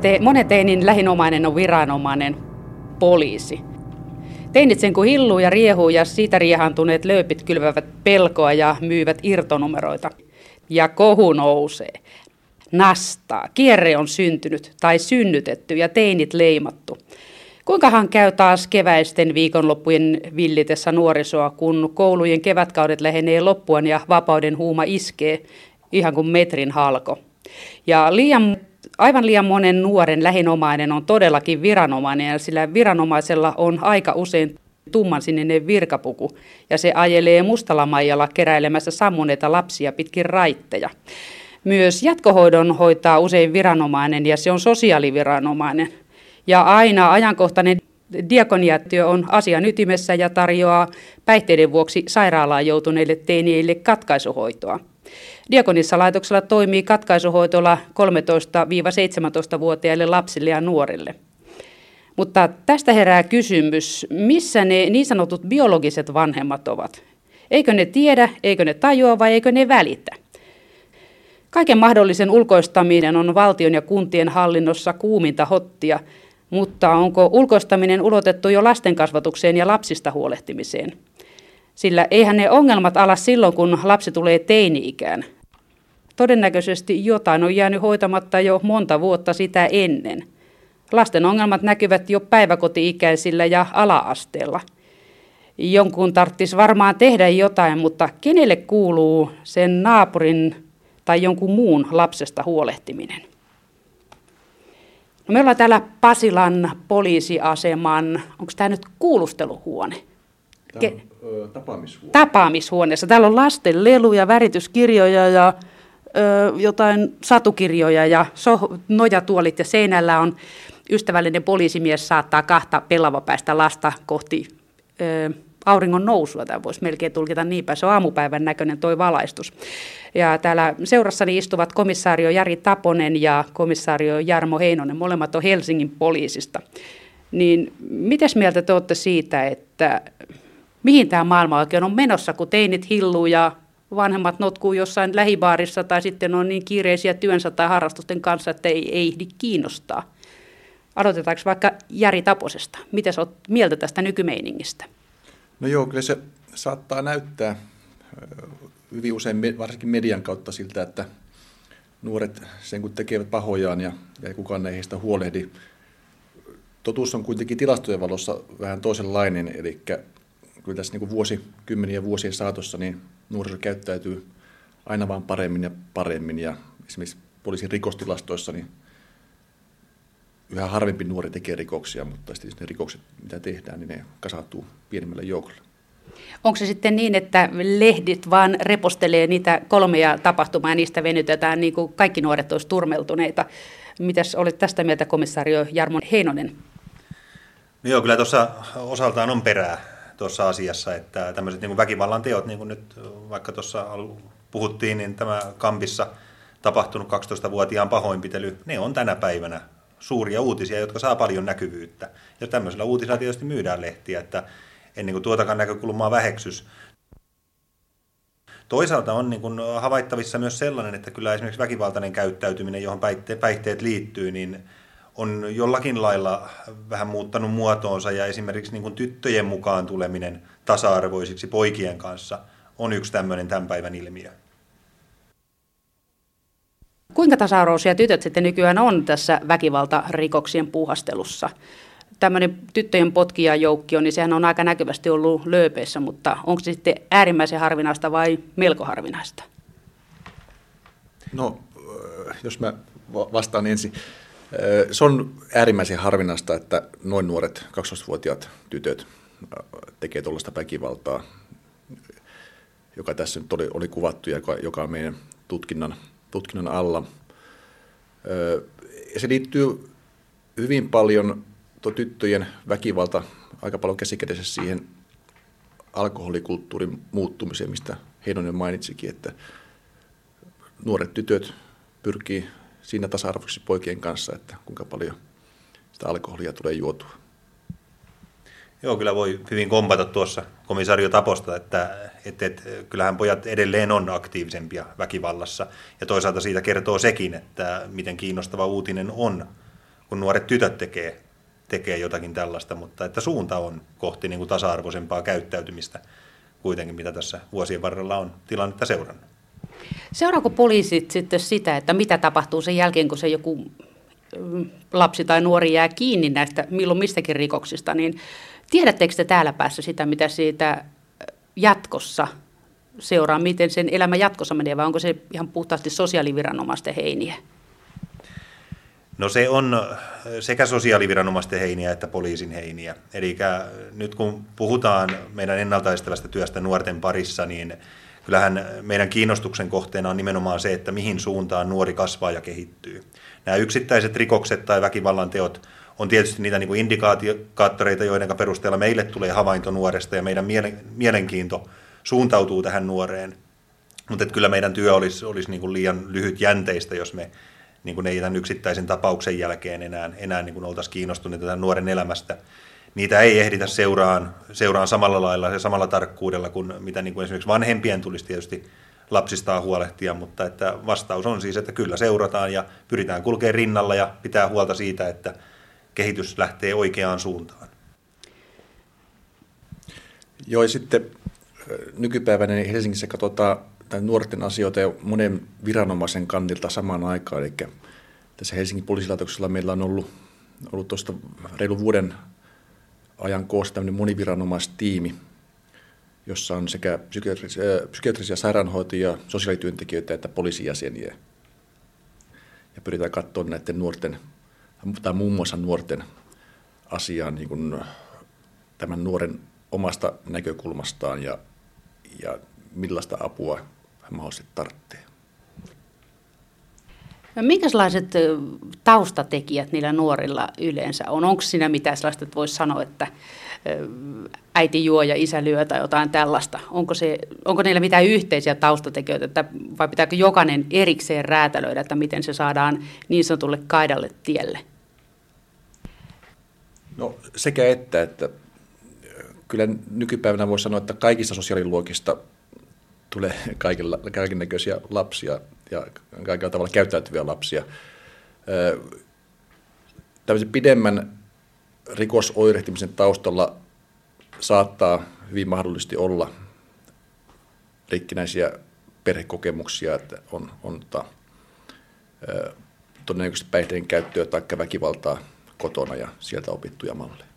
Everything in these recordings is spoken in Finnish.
Te, monen teinin lähinomainen on viranomainen poliisi. Teinit sen kun hilluu ja riehuu ja siitä riehantuneet lööpit kylvävät pelkoa ja myyvät irtonumeroita. Ja kohu nousee. Nastaa. Kierre on syntynyt tai synnytetty ja teinit leimattu. Kuinkahan käy taas keväisten viikonloppujen villitessä nuorisoa, kun koulujen kevätkaudet lähenee loppuun ja vapauden huuma iskee, ihan kuin metrin halko. Ja liian, aivan liian monen nuoren lähinomainen on todellakin viranomainen, sillä viranomaisella on aika usein tumman sininen virkapuku, ja se ajelee mustalamaijalla keräilemässä sammuneita lapsia pitkin raitteja. Myös jatkohoidon hoitaa usein viranomainen, ja se on sosiaaliviranomainen. Ja aina ajankohtainen diakoniatyö on asian ytimessä ja tarjoaa päihteiden vuoksi sairaalaan joutuneille teiniille katkaisuhoitoa. Diakonissa laitoksella toimii katkaisuhoitola 13-17-vuotiaille lapsille ja nuorille. Mutta tästä herää kysymys, missä ne niin sanotut biologiset vanhemmat ovat? Eikö ne tiedä, eikö ne tajua vai eikö ne välitä? Kaiken mahdollisen ulkoistaminen on valtion ja kuntien hallinnossa kuuminta hottia, mutta onko ulkoistaminen ulotettu jo lastenkasvatukseen ja lapsista huolehtimiseen? Sillä eihän ne ongelmat ala silloin, kun lapsi tulee teini-ikään. Todennäköisesti jotain on jäänyt hoitamatta jo monta vuotta sitä ennen. Lasten ongelmat näkyvät jo päiväkoti-ikäisillä ja ala-asteella. Jonkun tarvitsisi varmaan tehdä jotain, mutta kenelle kuuluu sen naapurin tai jonkun muun lapsesta huolehtiminen? No me ollaan täällä Pasilan poliisiaseman, onko tämä nyt kuulusteluhuone? Tämä on ö, tapaamishuone. Tapaamishuoneessa. Täällä on lasten leluja, värityskirjoja ja jotain satukirjoja ja so, nojatuolit ja seinällä on ystävällinen poliisimies saattaa kahta pelavapäistä lasta kohti ö, auringon nousua. Tämä voisi melkein tulkita niin päin. Se on aamupäivän näköinen toi valaistus. Ja täällä seurassani istuvat komissaario Jari Taponen ja komissaario Jarmo Heinonen. Molemmat on Helsingin poliisista. Niin mitäs mieltä te olette siitä, että mihin tämä maailma oikein on menossa, kun teinit hilluu ja vanhemmat notkuu jossain lähibaarissa tai sitten on niin kiireisiä työnsä tai harrastusten kanssa, että ei, ei ehdi kiinnostaa. Aloitetaanko vaikka Jari Taposesta? Mitä olet mieltä tästä nykymeiningistä? No joo, kyllä se saattaa näyttää hyvin usein, varsinkin median kautta siltä, että nuoret sen kun tekevät pahojaan ja, ja kukaan ei heistä huolehdi. Totuus on kuitenkin tilastojen valossa vähän toisenlainen, eli kyllä tässä niin vuosi, kymmeniä vuosien saatossa niin nuoriso käyttäytyy aina vaan paremmin ja paremmin. Ja esimerkiksi poliisin rikostilastoissa niin yhä harvempi nuori tekee rikoksia, mutta sitten ne rikokset, mitä tehdään, niin ne kasautuu pienemmälle joukolle. Onko se sitten niin, että lehdit vaan repostelee niitä kolmea tapahtumaa ja niistä venytetään niin kuin kaikki nuoret olisivat turmeltuneita? Mitäs olet tästä mieltä, komissaario Jarmo Heinonen? No joo, kyllä tuossa osaltaan on perää tuossa asiassa, että tämmöiset niin väkivallan teot, niin kuin nyt vaikka tuossa puhuttiin, niin tämä Kampissa tapahtunut 12-vuotiaan pahoinpitely, ne on tänä päivänä suuria uutisia, jotka saa paljon näkyvyyttä. Ja tämmöisellä uutisella tietysti myydään lehtiä, että ennen kuin tuotakaan näkökulmaa väheksys. Toisaalta on niin kuin havaittavissa myös sellainen, että kyllä esimerkiksi väkivaltainen käyttäytyminen, johon päihteet liittyy, niin on jollakin lailla vähän muuttanut muotoonsa ja esimerkiksi niin kuin tyttöjen mukaan tuleminen tasa-arvoisiksi poikien kanssa on yksi tämmöinen tämän päivän ilmiö. Kuinka tasa-arvoisia tytöt sitten nykyään on tässä väkivaltarikoksien puuhastelussa? Tämmöinen tyttöjen potkijajoukki niin sehän on aika näkyvästi ollut lööpeissä, mutta onko se sitten äärimmäisen harvinaista vai melko harvinaista? No, jos mä vastaan ensin. Se on äärimmäisen harvinaista, että noin nuoret 12-vuotiaat tytöt tekee tuollaista väkivaltaa, joka tässä nyt oli, oli kuvattu ja joka, joka on meidän tutkinnan tutkinnon alla. Se liittyy hyvin paljon tuo tyttöjen väkivalta aika paljon käsikädessä siihen alkoholikulttuurin muuttumiseen, mistä Heinonen mainitsikin, että nuoret tytöt pyrkii siinä tasa-arvoisesti poikien kanssa, että kuinka paljon sitä alkoholia tulee juotua. Joo, kyllä voi hyvin kompata tuossa komisario Taposta, että, että, että kyllähän pojat edelleen on aktiivisempia väkivallassa. Ja toisaalta siitä kertoo sekin, että miten kiinnostava uutinen on, kun nuoret tytöt tekee, tekee jotakin tällaista, mutta että suunta on kohti niin kuin tasa-arvoisempaa käyttäytymistä kuitenkin, mitä tässä vuosien varrella on tilannetta seurannut. Seuraako poliisit sitten sitä, että mitä tapahtuu sen jälkeen, kun se joku mm, lapsi tai nuori jää kiinni näistä milloin mistäkin rikoksista, niin tiedättekö te täällä päässä sitä, mitä siitä jatkossa seuraa, miten sen elämä jatkossa menee, vai onko se ihan puhtaasti sosiaaliviranomaisten heiniä? No se on sekä sosiaaliviranomaisten heiniä että poliisin heiniä. Eli nyt kun puhutaan meidän ennaltaistavasta työstä nuorten parissa, niin kyllähän meidän kiinnostuksen kohteena on nimenomaan se, että mihin suuntaan nuori kasvaa ja kehittyy. Nämä yksittäiset rikokset tai väkivallan teot on tietysti niitä niin kuin indikaattoreita, joiden perusteella meille tulee havainto nuoresta ja meidän mielenkiinto suuntautuu tähän nuoreen. Mutta kyllä meidän työ olisi, olisi niin kuin liian lyhyt jänteistä, jos me niin kuin ei tämän yksittäisen tapauksen jälkeen enää, enää niin kuin oltaisiin kiinnostuneita tämän nuoren elämästä. Niitä ei ehditä seuraan, seuraan samalla lailla ja samalla tarkkuudella kuin mitä niin kuin esimerkiksi vanhempien tulisi tietysti lapsistaan huolehtia, mutta että vastaus on siis, että kyllä seurataan ja pyritään kulkemaan rinnalla ja pitää huolta siitä, että kehitys lähtee oikeaan suuntaan. Joo, ja sitten nykypäivänä niin Helsingissä katsotaan tai nuorten asioita jo monen viranomaisen kantilta samaan aikaan. Eli tässä Helsingin poliisilaitoksella meillä on ollut, ollut tuosta reilu vuoden ajan koossa tämmöinen moniviranomaistiimi, jossa on sekä psykiatrisia, psykiatrisia sairaanhoitajia, sosiaalityöntekijöitä että poliisijäseniä. Ja pyritään katsoa näiden nuorten, tai muun muassa nuorten asiaa niin kuin tämän nuoren omasta näkökulmastaan ja, ja millaista apua mahdollisesti tarvitsee. Minkälaiset taustatekijät niillä nuorilla yleensä on? Onko siinä mitään sellaista, että voisi sanoa, että äiti juo ja isä lyö tai jotain tällaista? Onko, se, onko niillä mitään yhteisiä taustatekijöitä että, vai pitääkö jokainen erikseen räätälöidä, että miten se saadaan niin sanotulle kaidalle tielle? No sekä että, että kyllä nykypäivänä voi sanoa, että kaikista sosiaaliluokista tulee kaikilla, kaiken näköisiä lapsia ja kaikilla tavalla käyttäytyviä lapsia. Tämmöisen pidemmän rikosoirehtimisen taustalla saattaa hyvin mahdollisesti olla rikkinäisiä perhekokemuksia, että on, on ta, todennäköisesti päihteiden käyttöä tai väkivaltaa kotona ja sieltä opittuja malleja.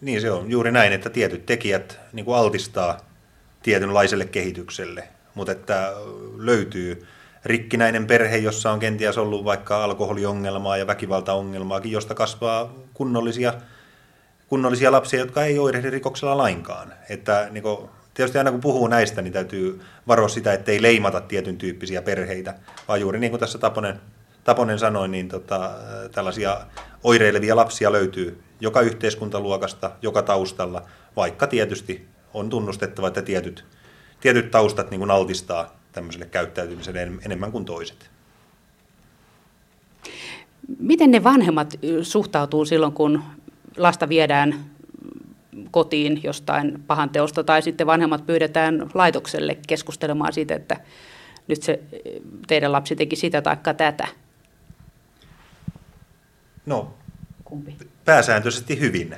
Niin se on juuri näin, että tietyt tekijät niin kuin altistaa tietynlaiselle kehitykselle, mutta että löytyy rikkinäinen perhe, jossa on kenties ollut vaikka alkoholiongelmaa ja väkivaltaongelmaakin, josta kasvaa kunnollisia, kunnollisia lapsia, jotka ei oirehdi rikoksella lainkaan. Että niin kuin, tietysti aina kun puhuu näistä, niin täytyy varoa sitä, ettei leimata tietyn tyyppisiä perheitä, vaan juuri niin kuin tässä Taponen, Taponen sanoi, niin tota, tällaisia oireilevia lapsia löytyy joka yhteiskuntaluokasta, joka taustalla, vaikka tietysti on tunnustettava, että tietyt, tietyt taustat niin kuin altistaa tämmöiselle käyttäytymiselle enemmän kuin toiset. Miten ne vanhemmat suhtautuu silloin, kun lasta viedään kotiin jostain pahan teosta, tai sitten vanhemmat pyydetään laitokselle keskustelemaan siitä, että nyt se teidän lapsi teki sitä tai tätä? No, Kumpi? pääsääntöisesti hyvin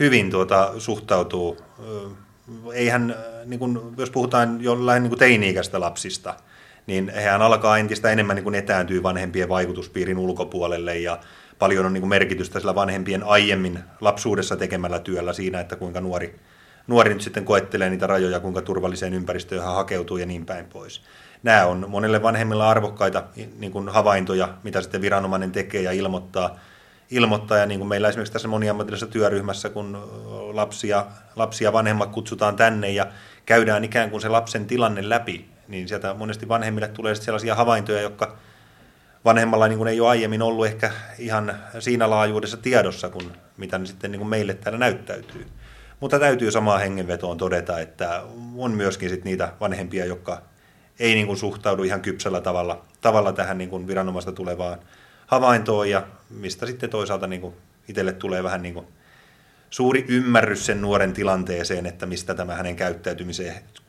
hyvin tuota, suhtautuu. Eihän, niin kun, jos puhutaan jollain niin teini-ikäistä lapsista, niin hehän alkaa entistä enemmän niin etääntyä vanhempien vaikutuspiirin ulkopuolelle ja paljon on niin merkitystä sillä vanhempien aiemmin lapsuudessa tekemällä työllä siinä, että kuinka nuori, nuori nyt sitten koettelee niitä rajoja, kuinka turvalliseen ympäristöön hän hakeutuu ja niin päin pois. Nämä on monelle vanhemmilla arvokkaita niin kuin havaintoja, mitä sitten viranomainen tekee ja ilmoittaa – ilmoittaa. Ja niin kuin meillä esimerkiksi tässä moniammatillisessa työryhmässä, kun lapsia, lapsia vanhemmat kutsutaan tänne ja käydään ikään kuin se lapsen tilanne läpi, niin sieltä monesti vanhemmille tulee sellaisia havaintoja, jotka vanhemmalla niin kuin ei ole aiemmin ollut ehkä ihan siinä laajuudessa tiedossa, kuin mitä ne sitten niin kuin meille täällä näyttäytyy. Mutta täytyy samaan hengenvetoon todeta, että on myöskin sit niitä vanhempia, jotka ei niin kuin suhtaudu ihan kypsällä tavalla, tavalla tähän niin kuin viranomaista tulevaan havaintoon ja mistä sitten toisaalta niin kuin itselle tulee vähän niin kuin suuri ymmärrys sen nuoren tilanteeseen, että mistä tämä hänen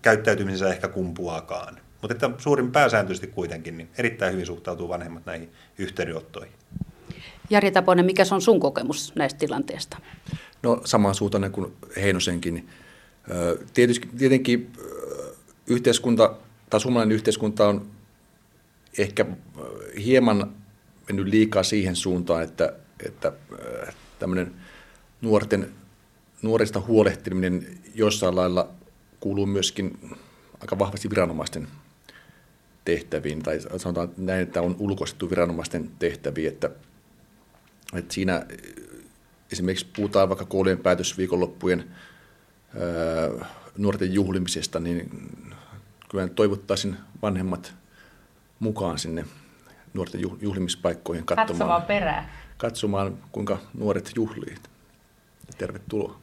käyttäytymisensä ehkä kumpuaakaan. Mutta että suurin pääsääntöisesti kuitenkin niin erittäin hyvin suhtautuu vanhemmat näihin yhteydenottoihin. Jari Taponen, mikä on sun kokemus näistä tilanteista? No samansuuntainen kuin Heinosenkin. Tietysti, tietenkin yhteiskunta tai suomalainen yhteiskunta on ehkä hieman mennyt liikaa siihen suuntaan, että, että tämmöinen nuorten, nuorista huolehtiminen jossain lailla kuuluu myöskin aika vahvasti viranomaisten tehtäviin, tai sanotaan näin, että on ulkoistettu viranomaisten tehtäviin, että, että siinä esimerkiksi puhutaan vaikka koulujen päätösviikonloppujen ää, nuorten juhlimisesta, niin kyllä toivottaisin vanhemmat mukaan sinne nuorten juhlimispaikkoihin katsomaan. Katsomaan perään. Katsomaan, kuinka nuoret juhlii. Tervetuloa.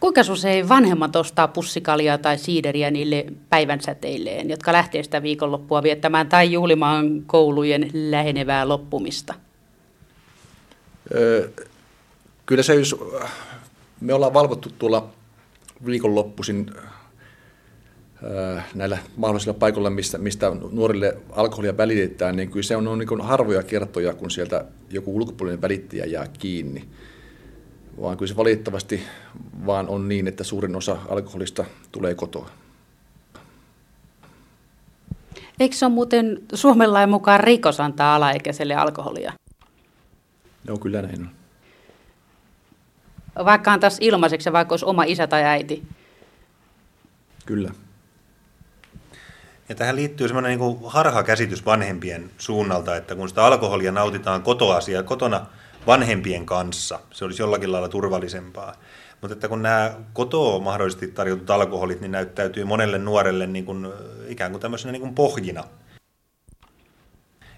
Kuinka usein vanhemmat ostaa pussikaljaa tai siideriä niille päivänsäteilleen, jotka lähtee sitä viikonloppua viettämään tai juhlimaan koulujen lähenevää loppumista? Öö, kyllä se, jos me ollaan valvottu tuolla viikonloppuisin näillä mahdollisilla paikoilla, mistä, mistä nuorille alkoholia välitetään, niin kyllä se on, on niin harvoja kertoja, kun sieltä joku ulkopuolinen välittäjä jää kiinni. Vaan kyllä se valitettavasti vaan on niin, että suurin osa alkoholista tulee kotoa. Eikö se ole muuten Suomen lain mukaan rikos antaa alaikäiselle alkoholia? No kyllä näin on. Vaikka antaisi ilmaiseksi, vaikka olisi oma isä tai äiti? Kyllä. Ja tähän liittyy semmoinen niin harhakäsitys vanhempien suunnalta, että kun sitä alkoholia nautitaan kotoasia kotona vanhempien kanssa, se olisi jollakin lailla turvallisempaa. Mutta että kun nämä kotoa mahdollisesti tarjotut alkoholit, niin näyttäytyy monelle nuorelle niin kuin, ikään kuin tämmöisenä niin kuin pohjina,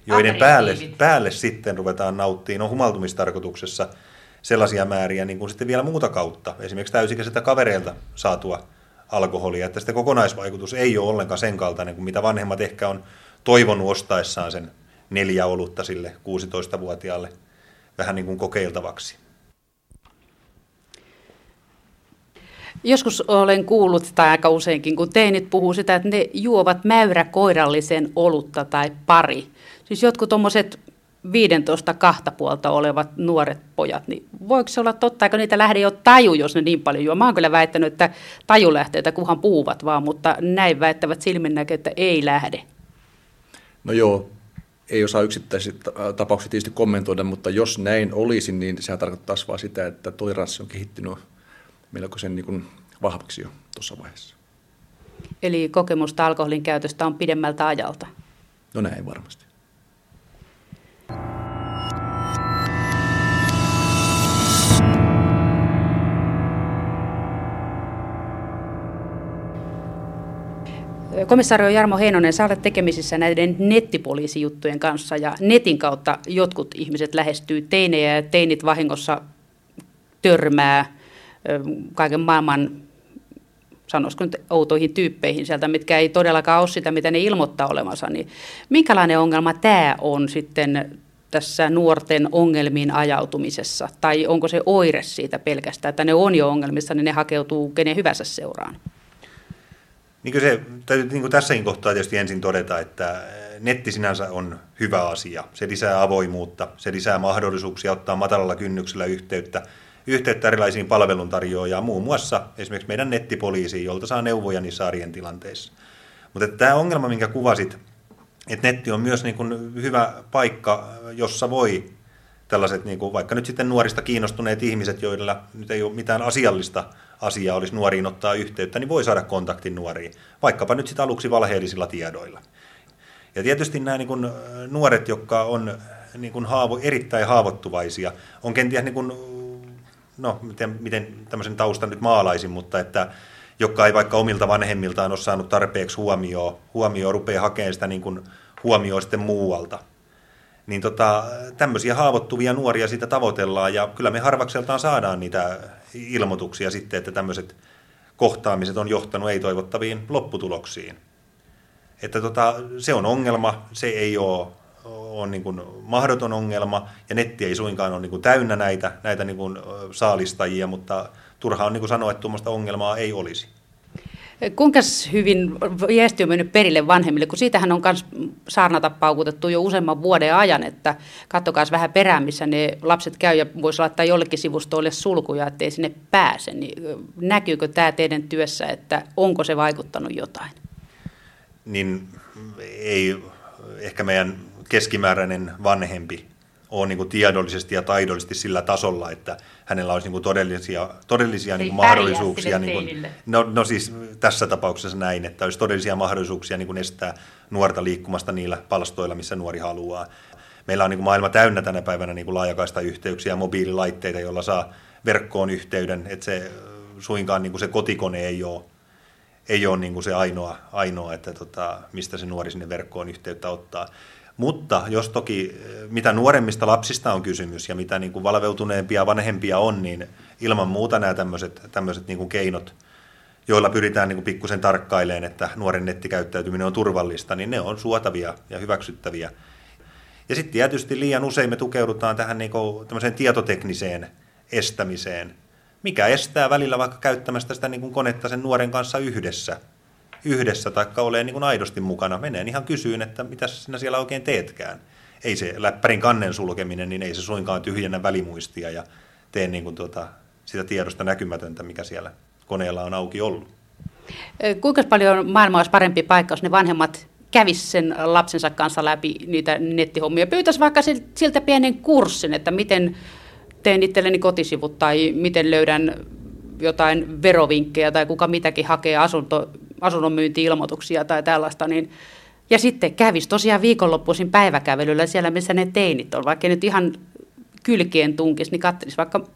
joiden päälle, päälle sitten ruvetaan nauttimaan no, humaltumistarkoituksessa sellaisia määriä niin kuin sitten vielä muuta kautta, esimerkiksi täysikäiseltä kavereilta saatua alkoholia, että sitten kokonaisvaikutus ei ole ollenkaan sen kaltainen kuin mitä vanhemmat ehkä on toivonut ostaessaan sen neljä olutta sille 16-vuotiaalle vähän niin kuin kokeiltavaksi. Joskus olen kuullut, tai aika useinkin, kun teinit puhuu sitä, että ne juovat mäyräkoirallisen olutta tai pari. Siis jotkut tuommoiset 15 kahta puolta olevat nuoret pojat, niin voiko se olla totta, eikö niitä lähde jo taju, jos ne niin paljon juo? Mä oon kyllä väittänyt, että taju lähtee, että kunhan puhuvat vaan, mutta näin väittävät silminnäkö, että ei lähde. No joo, ei osaa yksittäisiä tapauksia tietysti kommentoida, mutta jos näin olisi, niin sehän tarkoittaisi vain sitä, että toleranssi on kehittynyt melkoisen niin kuin vahvaksi jo tuossa vaiheessa. Eli kokemusta alkoholin käytöstä on pidemmältä ajalta? No näin varmasti. Komissario Jarmo Heinonen, sä olet tekemisissä näiden nettipoliisijuttujen kanssa ja netin kautta jotkut ihmiset lähestyy teinejä ja teinit vahingossa törmää kaiken maailman sanoisiko nyt outoihin tyyppeihin sieltä, mitkä ei todellakaan ole sitä, mitä ne ilmoittaa olevansa, niin minkälainen ongelma tämä on sitten tässä nuorten ongelmiin ajautumisessa? Tai onko se oire siitä pelkästään, että ne on jo ongelmissa, niin ne hakeutuu kenen hyvänsä seuraan? Niin se täytyy niin kuin tässäkin kohtaa tietysti ensin todeta, että netti sinänsä on hyvä asia. Se lisää avoimuutta, se lisää mahdollisuuksia ottaa matalalla kynnyksellä yhteyttä, yhteyttä erilaisiin palveluntarjoajaan, muun muassa esimerkiksi meidän nettipoliisiin, jolta saa neuvoja niissä arjen tilanteissa. Mutta tämä ongelma, minkä kuvasit, että netti on myös niin kuin hyvä paikka, jossa voi tällaiset, niin kuin vaikka nyt sitten nuorista kiinnostuneet ihmiset, joilla nyt ei ole mitään asiallista asiaa olisi nuoriin ottaa yhteyttä, niin voi saada kontaktin nuoriin, vaikkapa nyt sitten aluksi valheellisilla tiedoilla. Ja tietysti nämä niin kuin nuoret, jotka on niin kuin haavo, erittäin haavoittuvaisia, on kenties, niin kuin, no miten, miten tämmöisen taustan nyt maalaisin, mutta että jotka ei vaikka omilta vanhemmiltaan ole saanut tarpeeksi huomioon, huomioon rupeaa hakemaan sitä niin kuin huomioon sitten muualta – niin tota, tämmöisiä haavoittuvia nuoria sitä tavoitellaan ja kyllä me harvakseltaan saadaan niitä ilmoituksia sitten, että tämmöiset kohtaamiset on johtanut ei-toivottaviin lopputuloksiin. Että tota, se on ongelma, se ei ole on niin kuin mahdoton ongelma, ja netti ei suinkaan ole niin kuin täynnä näitä, näitä niin kuin saalistajia, mutta turha on niin kuin sanoa, että tuommoista ongelmaa ei olisi. Kuinka hyvin viesti on mennyt perille vanhemmille, kun siitähän on myös saarnata paukutettu jo useamman vuoden ajan, että katsokaa vähän perään, missä ne lapset käy ja voisi laittaa jollekin sivustoille sulkuja, ettei sinne pääse. Niin näkyykö tämä teidän työssä, että onko se vaikuttanut jotain? Niin ei ehkä meidän keskimääräinen vanhempi ole niin kuin tiedollisesti ja taidollisesti sillä tasolla, että hänellä olisi niin kuin todellisia, todellisia niin kuin mahdollisuuksia. Niin kuin, no, no siis tässä tapauksessa näin, että olisi todellisia mahdollisuuksia niin kuin estää nuorta liikkumasta niillä palstoilla, missä nuori haluaa. Meillä on niin kuin maailma täynnä tänä päivänä niin kuin laajakaista yhteyksiä ja mobiililaitteita, joilla saa verkkoon yhteyden, että se suinkaan niin kuin se kotikone ei ole, ei ole niin kuin se ainoa, ainoa että tota, mistä se nuori sinne verkkoon yhteyttä ottaa. Mutta jos toki eh, mitä nuoremmista lapsista on kysymys ja mitä niin kuin valveutuneempia vanhempia on, niin ilman muuta nämä tämmöiset, tämmöiset niin kuin keinot, joilla pyritään niin kuin pikkusen tarkkailemaan, että nuoren nettikäyttäytyminen on turvallista, niin ne on suotavia ja hyväksyttäviä. Ja sitten tietysti liian usein me tukeudutaan tähän niin kuin tietotekniseen estämiseen, mikä estää välillä vaikka käyttämästä sitä niin kuin konetta sen nuoren kanssa yhdessä – yhdessä tai ole niin kuin aidosti mukana. Menee ihan kysyyn, että mitä sinä siellä oikein teetkään. Ei se läppärin kannen sulkeminen, niin ei se suinkaan tyhjennä välimuistia ja tee niin kuin tuota, sitä tiedosta näkymätöntä, mikä siellä koneella on auki ollut. Kuinka paljon maailma olisi parempi paikka, jos ne vanhemmat kävisi sen lapsensa kanssa läpi niitä nettihommia. Pyytäisi vaikka siltä pienen kurssin, että miten teen itselleni kotisivut tai miten löydän jotain verovinkkejä tai kuka mitäkin hakee asunto, asunnon myynti-ilmoituksia tai tällaista, niin ja sitten kävisi tosiaan viikonloppuisin päiväkävelyllä siellä, missä ne teinit on, vaikka nyt ihan kylkien tunkisi, niin katselisi vaikka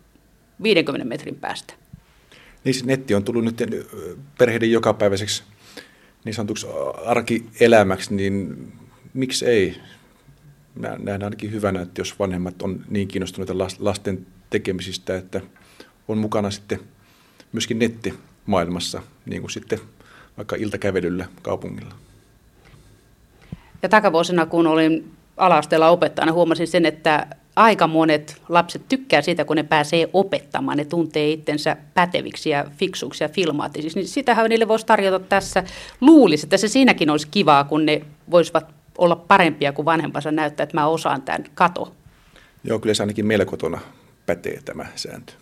50 metrin päästä. Niin se netti on tullut nyt perheiden jokapäiväiseksi niin sanotuksi arkielämäksi, niin miksi ei? Mä näen ainakin hyvänä, että jos vanhemmat on niin kiinnostuneita lasten tekemisistä, että on mukana sitten myöskin nettimaailmassa, niin kuin sitten vaikka iltakävelyllä kaupungilla. Ja takavuosina, kun olin alasteella opettajana, huomasin sen, että aika monet lapset tykkää siitä, kun ne pääsee opettamaan. Ne tuntee itsensä päteviksi ja fiksuiksi ja filmaattisiksi. Niin sitähän niille voisi tarjota tässä. Luulisi, että se siinäkin olisi kivaa, kun ne voisivat olla parempia kuin vanhempansa näyttää, että mä osaan tämän. Kato. Joo, kyllä se ainakin meillä kotona pätee tämä sääntö.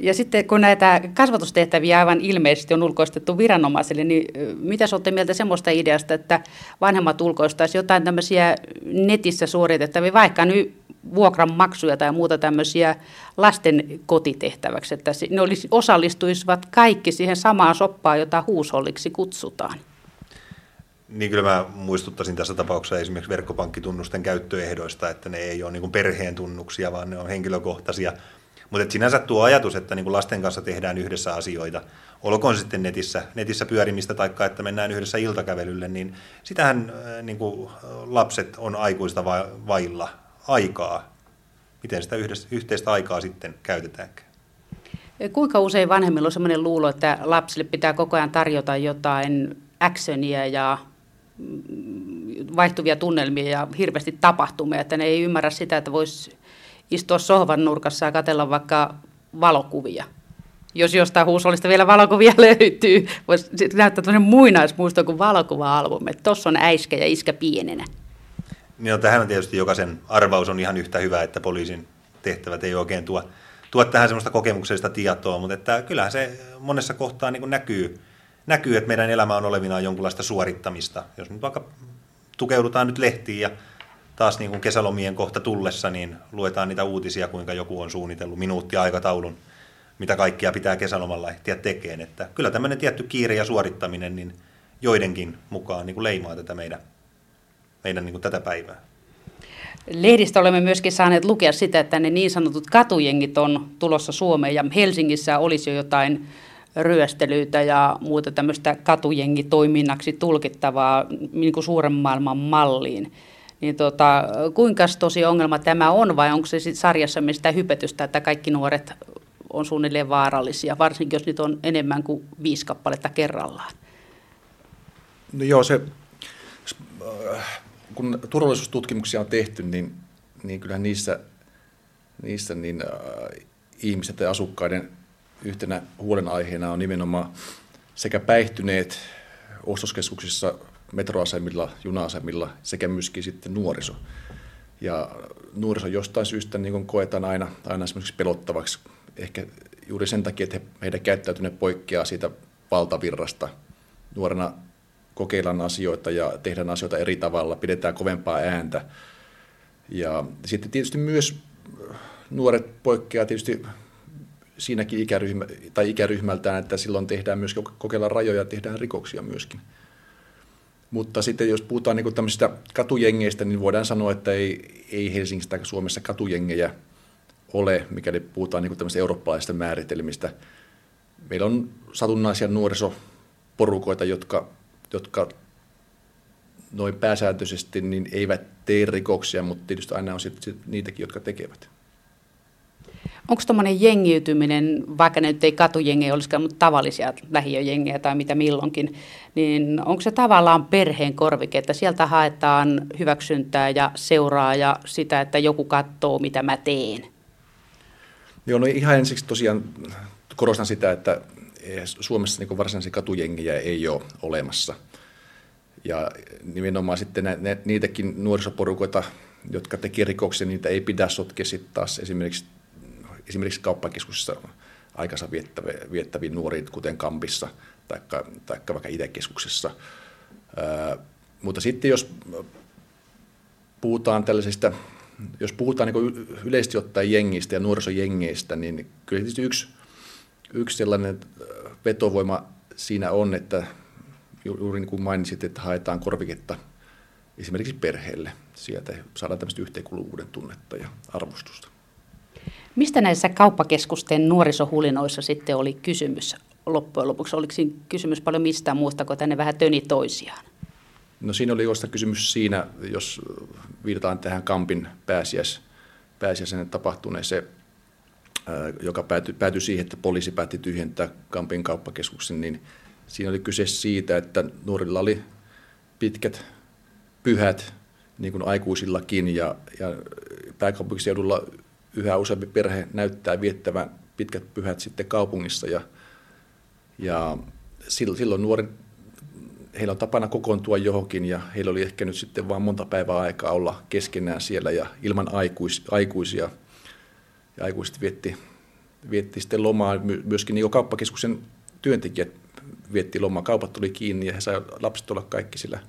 Ja sitten kun näitä kasvatustehtäviä aivan ilmeisesti on ulkoistettu viranomaisille, niin mitä olette mieltä semmoista ideasta, että vanhemmat ulkoistaisivat jotain tämmöisiä netissä suoritettavia, vaikka nyt vuokran maksuja tai muuta tämmöisiä lasten kotitehtäväksi, että ne olisi, osallistuisivat kaikki siihen samaan soppaan, jota huusholliksi kutsutaan? Niin kyllä mä muistuttaisin tässä tapauksessa esimerkiksi verkkopankkitunnusten käyttöehdoista, että ne ei ole niin perheen tunnuksia, vaan ne on henkilökohtaisia mutta sinänsä tuo ajatus, että niin kuin lasten kanssa tehdään yhdessä asioita, olkoon sitten netissä, netissä pyörimistä tai että mennään yhdessä iltakävelylle, niin sitähän äh, niin kuin lapset on aikuista vailla aikaa. Miten sitä yhdessä, yhteistä aikaa sitten käytetäänkään? Kuinka usein vanhemmilla on sellainen luulo, että lapsille pitää koko ajan tarjota jotain actionia ja mm, vaihtuvia tunnelmia ja hirveästi tapahtumia, että ne ei ymmärrä sitä, että voisi istua sohvan nurkassa ja katella vaikka valokuvia. Jos jostain huusollista vielä valokuvia löytyy, voisi näyttää tämmöinen muinaismuisto kuin valokuva-albumi. Tuossa on äiskä ja iskä pienenä. No, tähän on tietysti jokaisen arvaus on ihan yhtä hyvä, että poliisin tehtävät ei oikein tuo, tuo tähän semmoista kokemuksellista tietoa, mutta että kyllähän se monessa kohtaa niin näkyy, näkyy, että meidän elämä on olevinaan jonkunlaista suorittamista. Jos nyt vaikka tukeudutaan nyt lehtiin ja taas niin kuin kesälomien kohta tullessa, niin luetaan niitä uutisia, kuinka joku on suunnitellut minuuttiaikataulun, mitä kaikkia pitää kesälomalla ehtiä tekemään. Että kyllä tämmöinen tietty kiire ja suorittaminen niin joidenkin mukaan niin kuin leimaa tätä meidän, meidän niin kuin tätä päivää. Lehdistä olemme myöskin saaneet lukea sitä, että ne niin sanotut katujengit on tulossa Suomeen ja Helsingissä olisi jo jotain ryöstelyitä ja muuta tämmöistä katujengitoiminnaksi tulkittavaa niin kuin suuren maailman malliin. Niin tota, kuinka tosi ongelma tämä on vai onko se sitten sarjassa sitä hypetystä, että kaikki nuoret on suunnilleen vaarallisia, varsinkin jos niitä on enemmän kuin viisi kappaletta kerrallaan? No joo, se, kun turvallisuustutkimuksia on tehty, niin, niin kyllähän niissä, niissä niin, äh, ihmisten ja asukkaiden yhtenä huolenaiheena on nimenomaan sekä päihtyneet ostoskeskuksissa, metroasemilla, juna-asemilla sekä myöskin sitten nuoriso. Ja nuoriso jostain syystä niin koetaan aina, aina esimerkiksi pelottavaksi, ehkä juuri sen takia, että he, heidän käyttäytyminen poikkeaa siitä valtavirrasta. Nuorena kokeillaan asioita ja tehdään asioita eri tavalla, pidetään kovempaa ääntä. Ja sitten tietysti myös nuoret poikkeaa tietysti siinäkin ikäryhmä, tai ikäryhmältään, että silloin tehdään myös kokeillaan rajoja, tehdään rikoksia myöskin. Mutta sitten jos puhutaan niin tämmöisistä katujengeistä, niin voidaan sanoa, että ei, ei Helsingissä tai Suomessa katujengejä ole, mikäli puhutaan niin tämmöisistä eurooppalaisista määritelmistä. Meillä on satunnaisia nuorisoporukoita, jotka, jotka noin pääsääntöisesti niin eivät tee rikoksia, mutta tietysti aina on sitten niitäkin, jotka tekevät. Onko tuommoinen jengiytyminen, vaikka ne nyt ei katujengejä olisikaan, mutta tavallisia lähiöjengejä tai mitä milloinkin, niin onko se tavallaan perheen korvike, että sieltä haetaan hyväksyntää ja seuraa ja sitä, että joku katsoo, mitä mä teen? Joo, no ihan ensiksi tosiaan korostan sitä, että Suomessa niin varsinaisia katujengejä ei ole olemassa. Ja nimenomaan sitten ne, ne, niitäkin nuorisoporukoita, jotka tekee rikoksia, niitä ei pidä sotkea sitten taas esimerkiksi esimerkiksi kauppakeskuksessa aikansa viettäviin nuoriin, kuten Kampissa tai vaikka itäkeskuksessa. mutta sitten jos puhutaan tällaisista, jos puhutaan niin yleisesti ottaen jengistä ja nuorisojengeistä, niin kyllä tietysti yksi, yksi sellainen vetovoima siinä on, että juuri niin kuin mainitsit, että haetaan korviketta esimerkiksi perheelle. Sieltä saadaan tämmöistä yhteenkuuluvuuden tunnetta ja arvostusta. Mistä näissä kauppakeskusten nuorisohulinoissa sitten oli kysymys loppujen lopuksi? Oliko siinä kysymys paljon mistään muusta kuin tänne vähän töni toisiaan? No siinä oli josta kysymys siinä, jos viitataan tähän Kampin pääsiäis, pääsiäisen tapahtuneeseen, joka päätyi, päätyi siihen, että poliisi päätti tyhjentää Kampin kauppakeskuksen, niin siinä oli kyse siitä, että nuorilla oli pitkät pyhät, niin kuin aikuisillakin, ja, ja pääkaupunkiseudulla yhä useampi perhe näyttää viettävän pitkät pyhät sitten kaupungissa ja, ja silloin nuori, heillä on tapana kokoontua johonkin ja heillä oli ehkä nyt sitten vain monta päivää aikaa olla keskenään siellä ja ilman aikuis, aikuisia. Ja aikuiset vietti, vietti sitten lomaa, myöskin niin kauppakeskuksen työntekijät vietti lomaa, kaupat tuli kiinni ja he saivat lapset olla kaikki sillä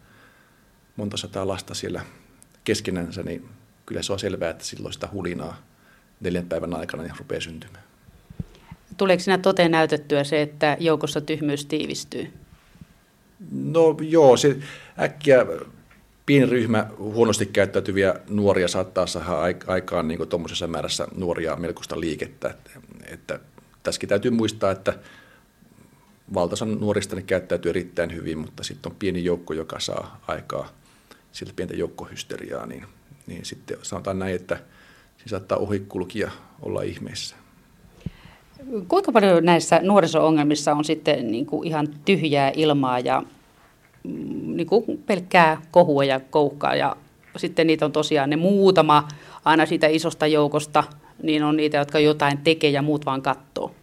monta sataa lasta siellä keskenänsä, niin kyllä se on selvää, että silloin sitä hulinaa neljän päivän aikana niin rupeaa syntymään. Tuleeko sinä toteen näytettyä se, että joukossa tyhmyys tiivistyy? No joo, se äkkiä pieni ryhmä huonosti käyttäytyviä nuoria saattaa saada aikaan niin tuommoisessa määrässä nuoria melkoista liikettä. Että, että tässäkin täytyy muistaa, että valtaosan nuorista ne käyttäytyy erittäin hyvin, mutta sitten on pieni joukko, joka saa aikaa siltä pientä joukkohysteriaa, niin, niin sitten sanotaan näin, että – siinä saattaa ohikulkija olla ihmeessä. Kuinka paljon näissä nuoriso-ongelmissa on sitten niin kuin ihan tyhjää ilmaa ja mm, niin kuin pelkkää kohua ja koukkaa ja sitten niitä on tosiaan ne muutama aina siitä isosta joukosta, niin on niitä, jotka jotain tekee ja muut vaan katsoo.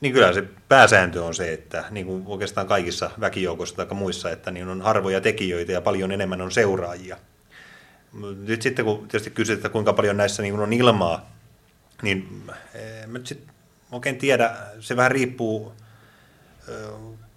Niin kyllä se pääsääntö on se, että niin kuin oikeastaan kaikissa väkijoukoissa tai muissa, että niin on harvoja tekijöitä ja paljon enemmän on seuraajia nyt sitten kun tietysti kysyt, että kuinka paljon näissä niin on ilmaa, niin eh, mä nyt sitten oikein tiedä, se vähän riippuu,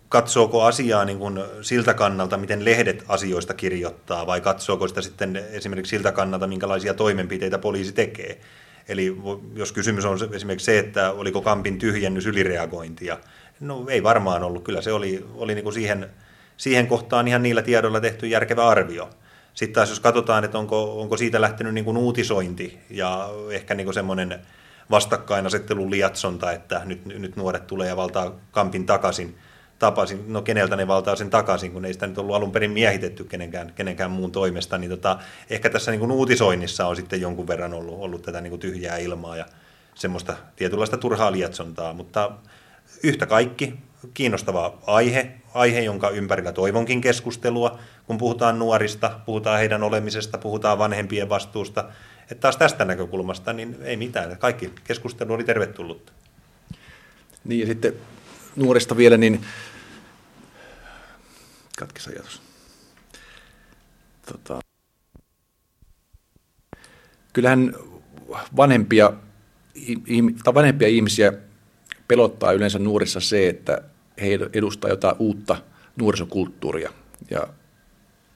katsooko asiaa niin kuin siltä kannalta, miten lehdet asioista kirjoittaa, vai katsooko sitä sitten esimerkiksi siltä kannalta, minkälaisia toimenpiteitä poliisi tekee. Eli jos kysymys on esimerkiksi se, että oliko Kampin tyhjennys ylireagointia, no ei varmaan ollut. Kyllä se oli, oli niin kuin siihen, siihen kohtaan ihan niillä tiedoilla tehty järkevä arvio. Sitten taas jos katsotaan, että onko, onko siitä lähtenyt niin kuin uutisointi ja ehkä niin kuin semmoinen vastakkainasettelun liatsonta, että nyt, nyt nuoret tulee ja valtaa kampin takaisin, tapasin, no keneltä ne valtaa sen takaisin, kun ei sitä nyt ollut alun perin miehitetty kenenkään, kenenkään muun toimesta, niin tota, ehkä tässä niin kuin uutisoinnissa on sitten jonkun verran ollut, ollut tätä niin kuin tyhjää ilmaa ja semmoista tietynlaista turhaa liatsontaa, mutta yhtä kaikki kiinnostava aihe, aihe, jonka ympärillä toivonkin keskustelua, kun puhutaan nuorista, puhutaan heidän olemisesta, puhutaan vanhempien vastuusta. Että taas tästä näkökulmasta, niin ei mitään. Kaikki keskustelu oli tervetullut. Niin ja sitten nuorista vielä, niin katkis ajatus. Tota, kyllähän vanhempia, vanhempia ihmisiä pelottaa yleensä nuorissa se, että he edustaa jotain uutta nuorisokulttuuria. Ja,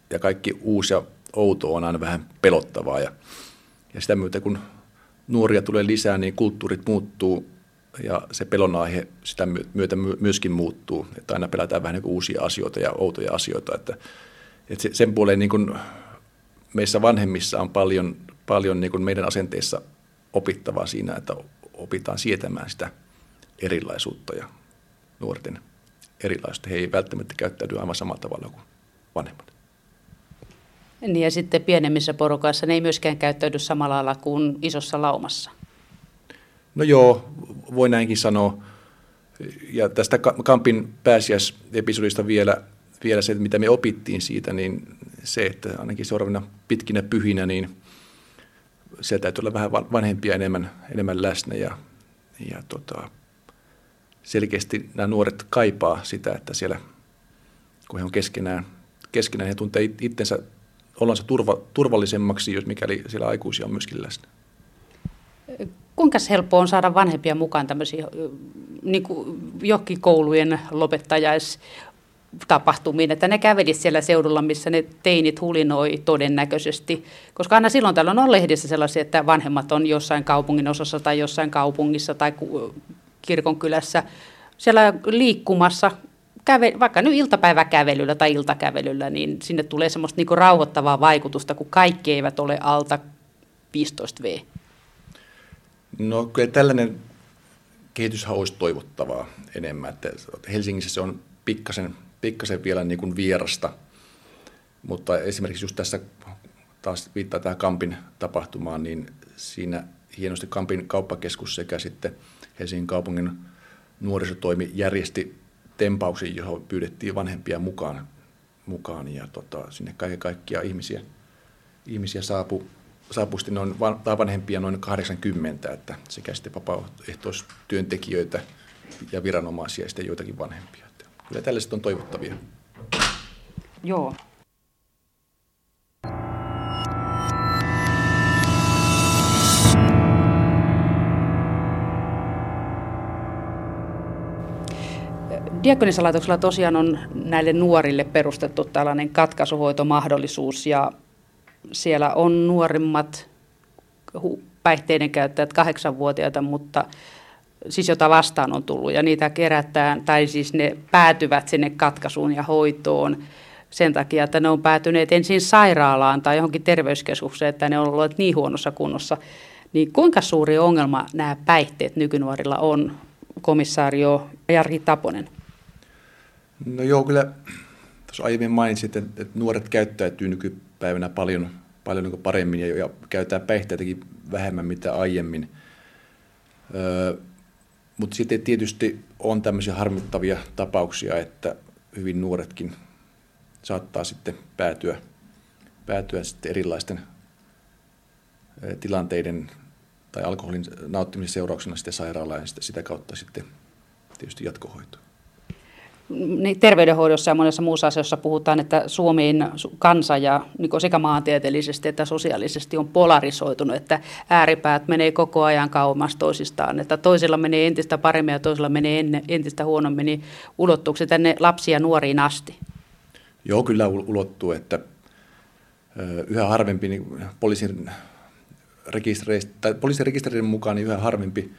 ja kaikki uusi ja outo on aina vähän pelottavaa. Ja, ja sitä myötä, kun nuoria tulee lisää, niin kulttuurit muuttuu ja se pelon aihe sitä myötä myöskin muuttuu. Että aina pelätään vähän niin uusia asioita ja outoja asioita. Että, että sen puoleen niin kuin meissä vanhemmissa on paljon, paljon niin kuin meidän asenteissa opittavaa siinä, että opitaan sietämään sitä erilaisuutta ja nuorten erilaisuutta. He ei välttämättä käyttäydy aivan samalla tavalla kuin vanhemmat. Niin ja sitten pienemmissä porukassa ne ei myöskään käyttäydy samalla lailla kuin isossa laumassa. No joo, voi näinkin sanoa. Ja tästä Kampin pääsiäisepisodista vielä, vielä se, mitä me opittiin siitä, niin se, että ainakin seuraavina pitkinä pyhinä, niin se täytyy olla vähän vanhempia enemmän, enemmän läsnä ja, ja tota, selkeästi nämä nuoret kaipaa sitä, että siellä kun he on keskenään, keskenään he tuntee itsensä olonsa turva, turvallisemmaksi, jos mikäli siellä aikuisia on myöskin läsnä. Kuinka helppoa on saada vanhempia mukaan tämmöisiin niin johonkin koulujen lopettajais tapahtumiin, että ne kävelisivät siellä seudulla, missä ne teinit hulinoi todennäköisesti. Koska aina silloin tällöin on lehdissä sellaisia, että vanhemmat on jossain kaupungin osassa tai jossain kaupungissa tai kirkonkylässä siellä liikkumassa, käve, vaikka nyt iltapäiväkävelyllä tai iltakävelyllä, niin sinne tulee semmoista niinku rauhoittavaa vaikutusta, kun kaikki eivät ole alta 15V. No kyllä tällainen kehityshän olisi toivottavaa enemmän. Että Helsingissä se on pikkasen, pikkasen vielä niin kuin vierasta, mutta esimerkiksi just tässä taas viittaa tähän Kampin tapahtumaan, niin siinä hienosti Kampin kauppakeskus sekä sitten Helsingin kaupungin nuorisotoimi järjesti tempauksen, johon pyydettiin vanhempia mukaan, mukaan ja tota, sinne kaiken kaikkia ihmisiä, ihmisiä saapui saapui noin, tai vanhempia noin 80, että sekä sitten vapaaehtoistyöntekijöitä ja viranomaisia ja sitten joitakin vanhempia. Kyllä tällaiset on toivottavia. Joo. Diakonisalaitoksella tosiaan on näille nuorille perustettu tällainen katkaisuhoitomahdollisuus ja siellä on nuorimmat päihteiden käyttäjät kahdeksanvuotiaita, mutta siis jota vastaan on tullut ja niitä kerätään, tai siis ne päätyvät sinne katkaisuun ja hoitoon sen takia, että ne on päätyneet ensin sairaalaan tai johonkin terveyskeskukseen, että ne on olleet niin huonossa kunnossa. Niin kuinka suuri ongelma nämä päihteet nykynuorilla on, komissaario Jari Taponen? No joo, kyllä tuossa aiemmin mainitsit, että, että nuoret käyttäytyy nykypäivänä paljon, paljon niin paremmin ja, ja käyttää päihteitäkin vähemmän mitä aiemmin. Öö, mutta sitten tietysti on tämmöisiä harmittavia tapauksia, että hyvin nuoretkin saattaa sitten päätyä, päätyä sitten erilaisten tilanteiden tai alkoholin nauttimisen seurauksena sitten sairaalaan ja sitä kautta sitten tietysti jatkohoitoon terveydenhoidossa ja monessa muussa asiassa puhutaan, että Suomen kansa ja niin sekä maantieteellisesti että sosiaalisesti on polarisoitunut, että ääripäät menee koko ajan kauemmas toisistaan, että toisilla menee entistä paremmin ja toisilla menee entistä huonommin, niin ulottuuko se tänne lapsia nuoriin asti? Joo, kyllä ulottuu, että yhä harvempi niin poliisin poliisin rekisterin mukaan niin yhä harvempi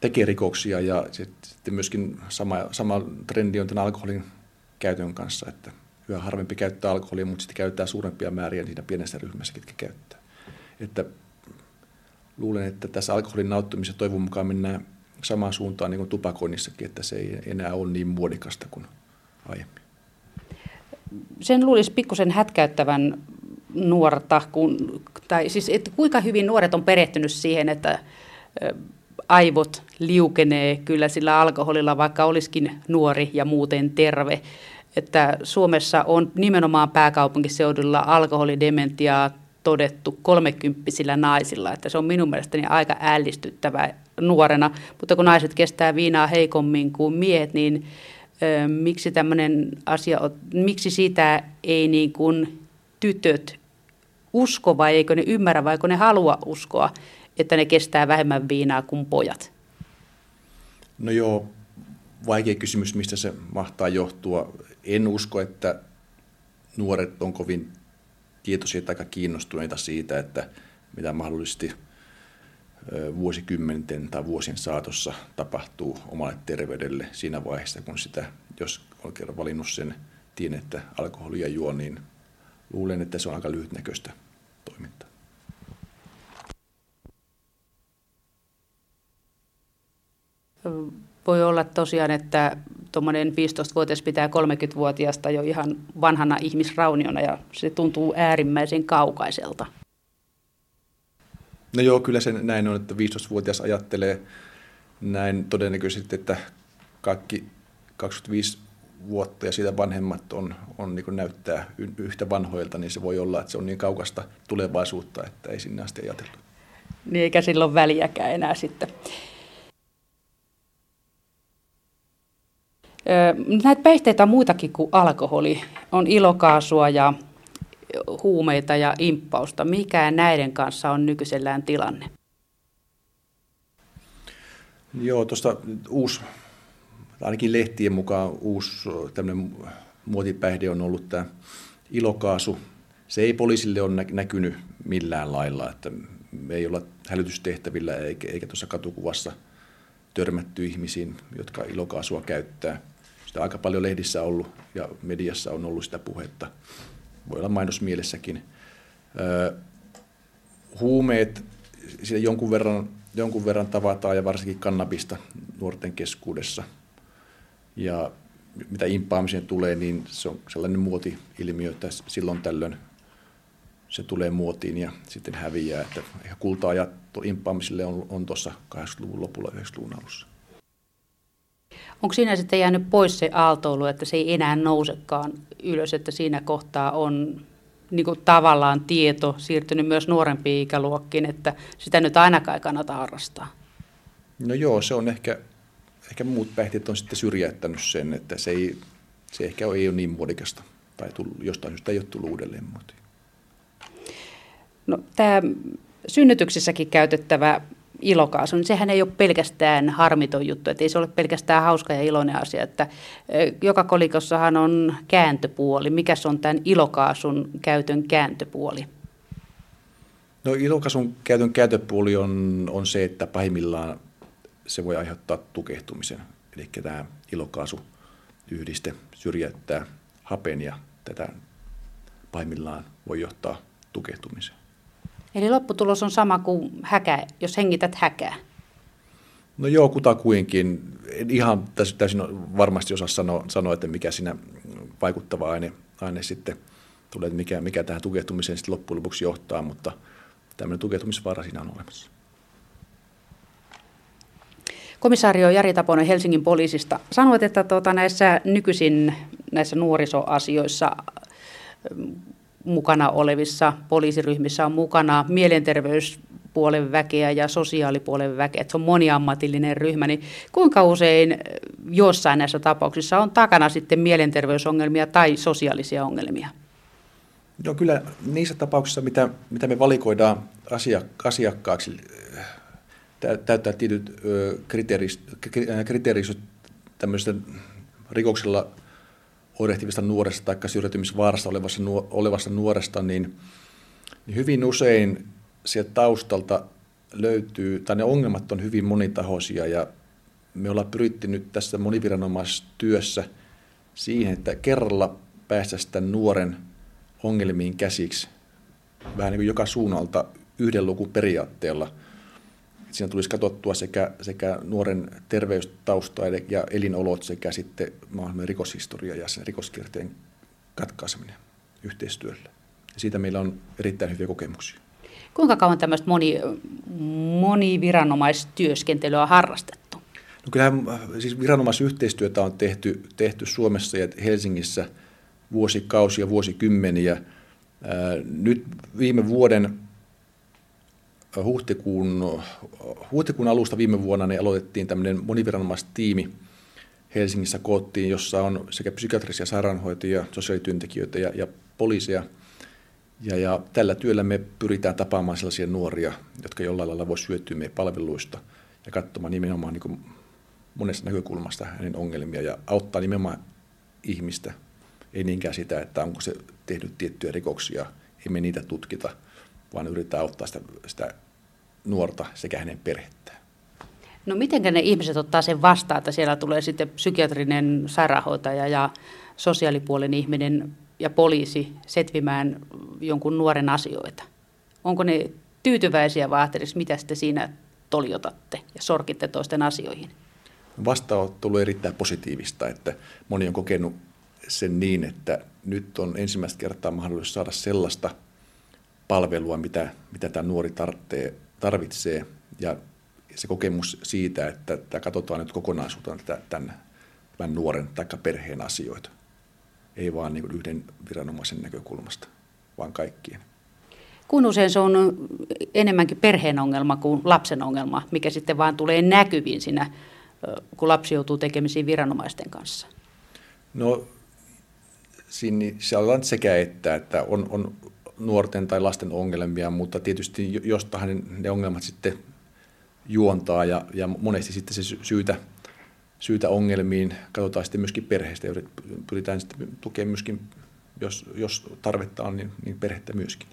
tekee rikoksia ja sitten myöskin sama, sama trendi on tämän alkoholin käytön kanssa, että yhä harvempi käyttää alkoholia, mutta sitten käyttää suurempia määriä siinä pienessä ryhmässä, ketkä käyttää. Että luulen, että tässä alkoholin nauttimisen toivon mukaan mennään samaan suuntaan niin kuin tupakoinnissakin, että se ei enää ole niin muodikasta kuin aiemmin. Sen luulisi pikkusen hätkäyttävän nuorta, kun, tai siis, että kuinka hyvin nuoret on perehtynyt siihen, että aivot liukenee kyllä sillä alkoholilla, vaikka olisikin nuori ja muuten terve. Että Suomessa on nimenomaan pääkaupunkiseudulla alkoholidementiaa todettu kolmekymppisillä naisilla, että se on minun mielestäni aika ällistyttävää nuorena, mutta kun naiset kestää viinaa heikommin kuin miehet, niin ö, miksi tämmöinen asia, miksi sitä ei niin kuin tytöt usko vai eikö ne ymmärrä vai eikö ne halua uskoa, että ne kestää vähemmän viinaa kuin pojat? No joo, vaikea kysymys, mistä se mahtaa johtua. En usko, että nuoret on kovin tietoisia tai kiinnostuneita siitä, että mitä mahdollisesti vuosikymmenten tai vuosien saatossa tapahtuu omalle terveydelle siinä vaiheessa, kun sitä, jos on kerran valinnut sen tien, että alkoholia juo, niin luulen, että se on aika lyhytnäköistä toimintaa. Voi olla tosiaan, että tuommoinen 15-vuotias pitää 30-vuotiaasta jo ihan vanhana ihmisrauniona ja se tuntuu äärimmäisen kaukaiselta. No joo, kyllä se näin on, että 15-vuotias ajattelee näin todennäköisesti, että kaikki 25 vuotta ja siitä vanhemmat on, on niin näyttää yhtä vanhoilta, niin se voi olla, että se on niin kaukasta tulevaisuutta, että ei sinne asti ajatellut. Niin eikä silloin väliäkään enää sitten. Näitä päihteitä on muitakin kuin alkoholi. On ilokaasua ja huumeita ja imppausta. Mikä näiden kanssa on nykyisellään tilanne? Joo, tuosta uusi, ainakin lehtien mukaan uusi tämmöinen muotipäihde on ollut tämä ilokaasu. Se ei poliisille ole näkynyt millään lailla, että me ei olla hälytystehtävillä eikä, eikä tuossa katukuvassa törmätty ihmisiin, jotka ilokaasua käyttää. Sitä aika paljon lehdissä ollut ja mediassa on ollut sitä puhetta. Voi olla mainosmielessäkin. huumeet, siellä jonkun verran, jonkun verran tavataan ja varsinkin kannabista nuorten keskuudessa. Ja mitä impaamiseen tulee, niin se on sellainen muoti-ilmiö, että silloin tällöin se tulee muotiin ja sitten häviää. Että kulta-ajat impaamiselle on, on tuossa 80-luvun lopulla 90-luvun alussa. Onko siinä sitten jäänyt pois se aaltoilu, että se ei enää nousekaan ylös, että siinä kohtaa on niin kuin tavallaan tieto siirtynyt myös nuorempiin ikäluokkiin, että sitä nyt ainakaan ei kannata harrastaa? No joo, se on ehkä, ehkä muut päihteet on sitten syrjäyttänyt sen, että se, ei, se ehkä ei ole niin muodikasta tai tullut, jostain syystä ei ole tullut uudelleen muotiin. No, tämä synnytyksissäkin käytettävä ilokaasu, niin sehän ei ole pelkästään harmiton juttu, että ei se ole pelkästään hauska ja iloinen asia, että joka kolikossahan on kääntöpuoli. Mikä on tämän ilokaasun käytön kääntöpuoli? No ilokaasun käytön kääntöpuoli on, on se, että pahimmillaan se voi aiheuttaa tukehtumisen. Eli tämä ilokaasu-yhdiste syrjäyttää hapen ja tätä pahimmillaan voi johtaa tukehtumiseen. Eli lopputulos on sama kuin häkä, jos hengität häkää. No joo, kutakuinkin. En ihan täysin varmasti osaa sanoa, sanoa, että mikä siinä vaikuttava aine, aine sitten tulee, että mikä, mikä tähän tukehtumiseen sitten loppujen lopuksi johtaa, mutta tämmöinen tukehtumisvaara siinä on olemassa. Komisario Jari Taponen Helsingin poliisista. Sanoit, että tuota, näissä nykyisin näissä nuorisoasioissa mukana olevissa poliisiryhmissä on mukana mielenterveyspuolen väkeä ja sosiaalipuolen väkeä, että se on moniammatillinen ryhmä, niin kuinka usein jossain näissä tapauksissa on takana sitten mielenterveysongelmia tai sosiaalisia ongelmia? No kyllä niissä tapauksissa, mitä, mitä me valikoidaan asiakkaaksi, täyttää tietyt kriteeristöt tämmöistä rikoksella oirehtivista nuoresta tai syrjäytymisvaarassa olevasta, olevasta nuoresta, niin, niin hyvin usein sieltä taustalta löytyy, tai ne ongelmat on hyvin monitahoisia ja me ollaan pyritty nyt tässä moniviranomaistyössä siihen, että kerralla päästä sitä nuoren ongelmiin käsiksi vähän niin kuin joka suunnalta yhden lukun periaatteella – siinä tulisi katsottua sekä, sekä nuoren terveystausta ja elinolot sekä sitten maailman rikoshistoria ja sen rikoskierteen katkaiseminen yhteistyöllä. Ja siitä meillä on erittäin hyviä kokemuksia. Kuinka kauan tämmöistä moni, moniviranomaistyöskentelyä on harrastettu? No kyllähän siis viranomaisyhteistyötä on tehty, tehty Suomessa ja Helsingissä vuosikausia, vuosikymmeniä. Nyt viime vuoden huhtikuun, huhtikuun alusta viime vuonna niin aloitettiin tämmöinen moniviranomaistiimi Helsingissä koottiin, jossa on sekä psykiatrisia sairaanhoitajia, sosiaalityöntekijöitä ja, ja poliiseja. Ja, ja tällä työllä me pyritään tapaamaan sellaisia nuoria, jotka jollain lailla voisivat hyötyä meidän palveluista ja katsomaan nimenomaan niin monesta näkökulmasta hänen ongelmia ja auttaa nimenomaan ihmistä, ei niinkään sitä, että onko se tehnyt tiettyjä rikoksia, ei me niitä tutkita, vaan yritetään auttaa sitä, sitä nuorta sekä hänen perhettään. No miten ne ihmiset ottaa sen vastaan, että siellä tulee sitten psykiatrinen sairaanhoitaja ja sosiaalipuolen ihminen ja poliisi setvimään jonkun nuoren asioita? Onko ne tyytyväisiä vai mitä te siinä toljotatte ja sorkitte toisten asioihin? vastaanotto ollut erittäin positiivista, että moni on kokenut sen niin, että nyt on ensimmäistä kertaa mahdollisuus saada sellaista palvelua, mitä, mitä tämä nuori tarvitsee, tarvitsee ja se kokemus siitä, että, että katsotaan nyt kokonaisuutena tämän, tämän nuoren tai perheen asioita. Ei vaan niin yhden viranomaisen näkökulmasta, vaan kaikkien. Kun usein se on enemmänkin perheen ongelma kuin lapsen ongelma, mikä sitten vaan tulee näkyviin siinä kun lapsi joutuu tekemisiin viranomaisten kanssa? No siinä on sekä että, että on, on nuorten tai lasten ongelmia, mutta tietysti jostahan ne ongelmat sitten juontaa ja, ja monesti sitten se syytä, syytä ongelmiin katsotaan sitten myöskin perheestä ja pyritään sitten tukemaan myöskin, jos, jos tarvetta on, niin, niin perhettä myöskin.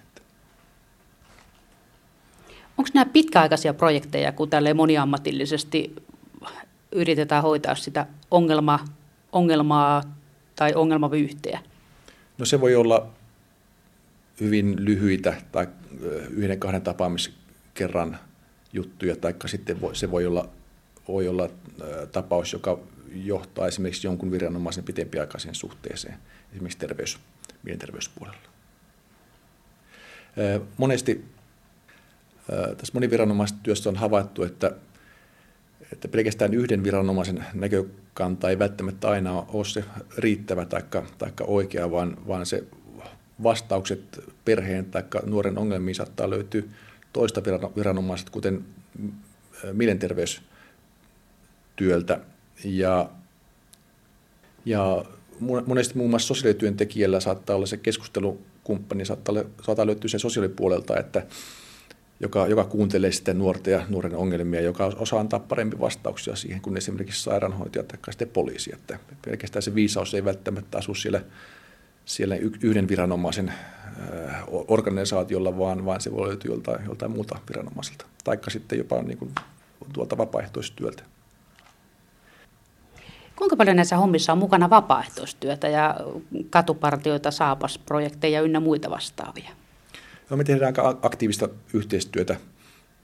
Onko nämä pitkäaikaisia projekteja, kun tälle moniammatillisesti yritetään hoitaa sitä ongelmaa, ongelmaa tai ongelmavyyhteä? No se voi olla hyvin lyhyitä tai yhden kahden tapaamiskerran juttuja, tai sitten voi, se voi olla, voi olla tapaus, joka johtaa esimerkiksi jonkun viranomaisen pitempiaikaiseen suhteeseen, esimerkiksi terveys, mielenterveyspuolella. Monesti tässä moniviranomaistyössä on havaittu, että että pelkästään yhden viranomaisen näkökanta ei välttämättä aina ole se riittävä tai oikea, vaan, vaan se vastaukset perheen tai nuoren ongelmiin saattaa löytyä toista viranomaiset, kuten mielenterveystyöltä. Ja, ja monesti muun muassa sosiaalityöntekijällä saattaa olla se keskustelukumppani, saattaa, saattaa löytyä se sosiaalipuolelta, että joka, joka kuuntelee sitten nuorten ja nuoren ongelmia, joka osaa antaa paremmin vastauksia siihen kuin esimerkiksi sairaanhoitaja tai sitten poliisi. Että pelkästään se viisaus ei välttämättä asu siellä, siellä yhden viranomaisen organisaatiolla, vaan, vaan se voi löytyä joltain, joltain muuta viranomaiselta. Taikka sitten jopa niin kuin tuolta vapaaehtoistyöltä. Kuinka paljon näissä hommissa on mukana vapaaehtoistyötä ja katupartioita, saapasprojekteja ynnä muita vastaavia? No, me tehdään aika aktiivista yhteistyötä